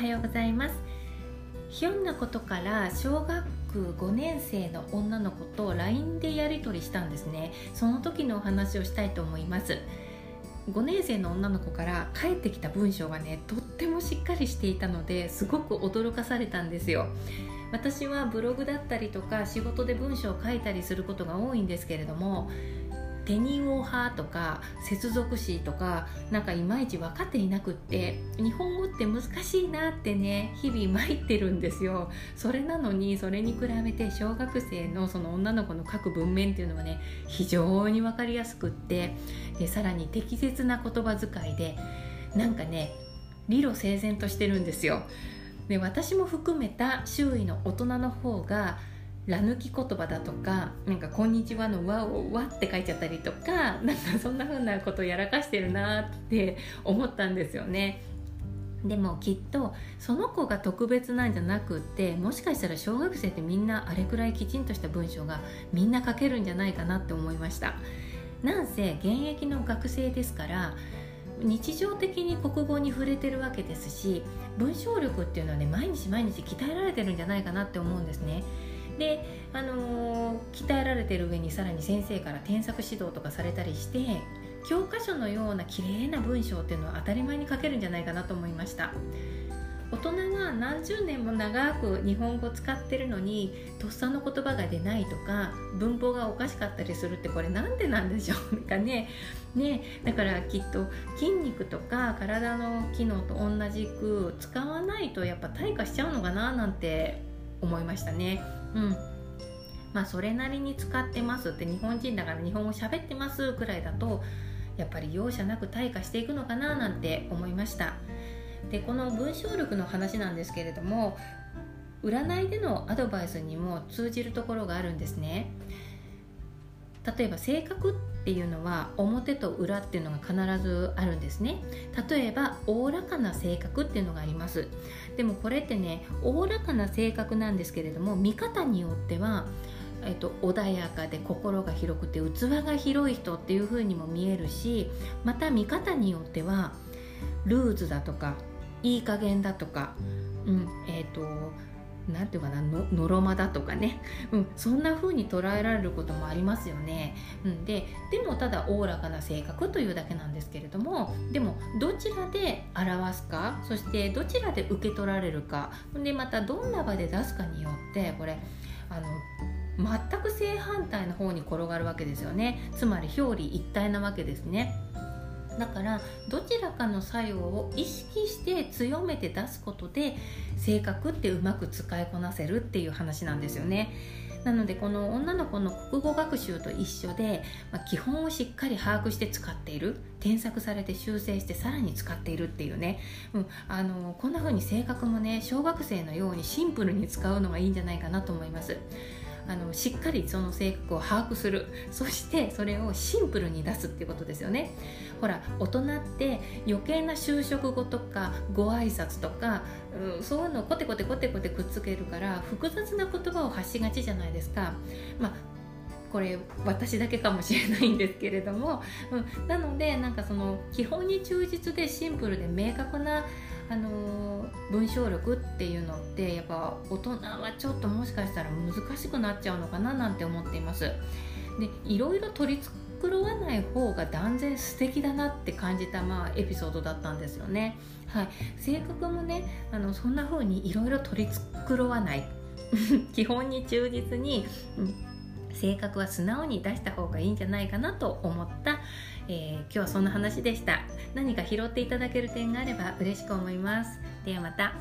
はようございます。ひょんなことから小学5年生の女の子と LINE でやり取りしたんですね。その時のお話をしたいと思います。5年生の女の子から返ってきた文章がねとってもしっかりしていたのですごく驚かされたんですよ。私はブログだったりとか仕事で文章を書いたりすることが多いんですけれどもテニオ派とか接続詞とかなんかいまいち分かっていなくって日本語って難しいなってね日々参ってるんですよ。それなのにそれに比べて小学生のその女の子の書く文面っていうのはね非常に分かりやすくってでさらに適切な言葉遣いでなんかね理路整然としてるんですよ。で私も含めた周囲の大人の方がら抜き言葉だとか「なんかこんにちは」の「わ」を「わ」って書いちゃったりとかなんかそんな風なことやらかしてるなって思ったんですよね。でもきっとその子が特別なんじゃなくってもしかしたら小学生ってみんなあれくらいきちんとした文章がみんな書けるんじゃないかなって思いましたなんせ現役の学生ですから日常的に国語に触れてるわけですし文章力っていうのはね毎日毎日鍛えられてるんじゃないかなって思うんですねで、あのー、鍛えられてる上にさらに先生から添削指導とかされたりして教科書のような綺麗な文章っていうのは当たり前に書けるんじゃないかなと思いました大人が何十年も長く日本語使ってるのにとっさの言葉が出ないとか文法がおかしかったりするってこれなんでなんでしょうかねねだからきっと筋肉とか体の機能と同じく使わないとやっぱ退化しちゃうのかななんて思いましたね。うん。まあそれなりに使ってますって日本人だから日本語喋ってますくらいだとやっぱり容赦なく退化していくのかななんて思いました。でこの文章力の話なんですけれども占いでのアドバイスにも通じるところがあるんですね。例えば性格っていうのは表と裏っていうのが必ずあるんですね。例えばおおらかな性格っていうのがあります。でもこれってねおおらかな性格なんですけれども見方によってはえっと、穏やかで心が広くて器が広い人っていう風にも見えるしまた見方によってはルーズだとかいい加減だとか、うんえっと何て言うかなのろまだとかね、うん、そんな風に捉えられることもありますよね、うん、ででもただおおらかな性格というだけなんですけれどもでもどちらで表すかそしてどちらで受け取られるかでまたどんな場で出すかによってこれあの全く正反対の方に転がるわけですよね。つまり表裏一体なわけですね。だからどちらかの作用を意識して強めて出すことで性格ってうまく使いこなせるっていう話なんですよね。なのでこの女の子の国語学習と一緒で、まあ、基本をしっかり把握して使っている添削されて修正してさらに使っているっていうね、うん、あのこんな風に性格もね小学生のようにシンプルに使うのがいいんじゃないかなと思います。あのしっかりその性格を把握する。そしてそれをシンプルに出すっていうことですよね。ほら大人って余計な就職後とかご挨拶とか、うん、そういうのをコテコテコテコテくっつけるから複雑な言葉を発しがちじゃないですか。まあこれ私だけかもしれないんですけれども、うん、なのでなんかその基本に忠実でシンプルで明確なあの文章力っていうのってやっぱ大人はちょっともしかしたら難しくなっちゃうのかななんて思っています。でいろいろ取り繕わない方が断然素敵だなって感じた、まあ、エピソードだったんですよね。はい、性格もねあのそんな風にいろいろ取り繕わない 基本に忠実に、うん、性格は素直に出した方がいいんじゃないかなと思ったえー、今日はそんな話でした。何か拾っていただける点があれば嬉しく思います。ではまた。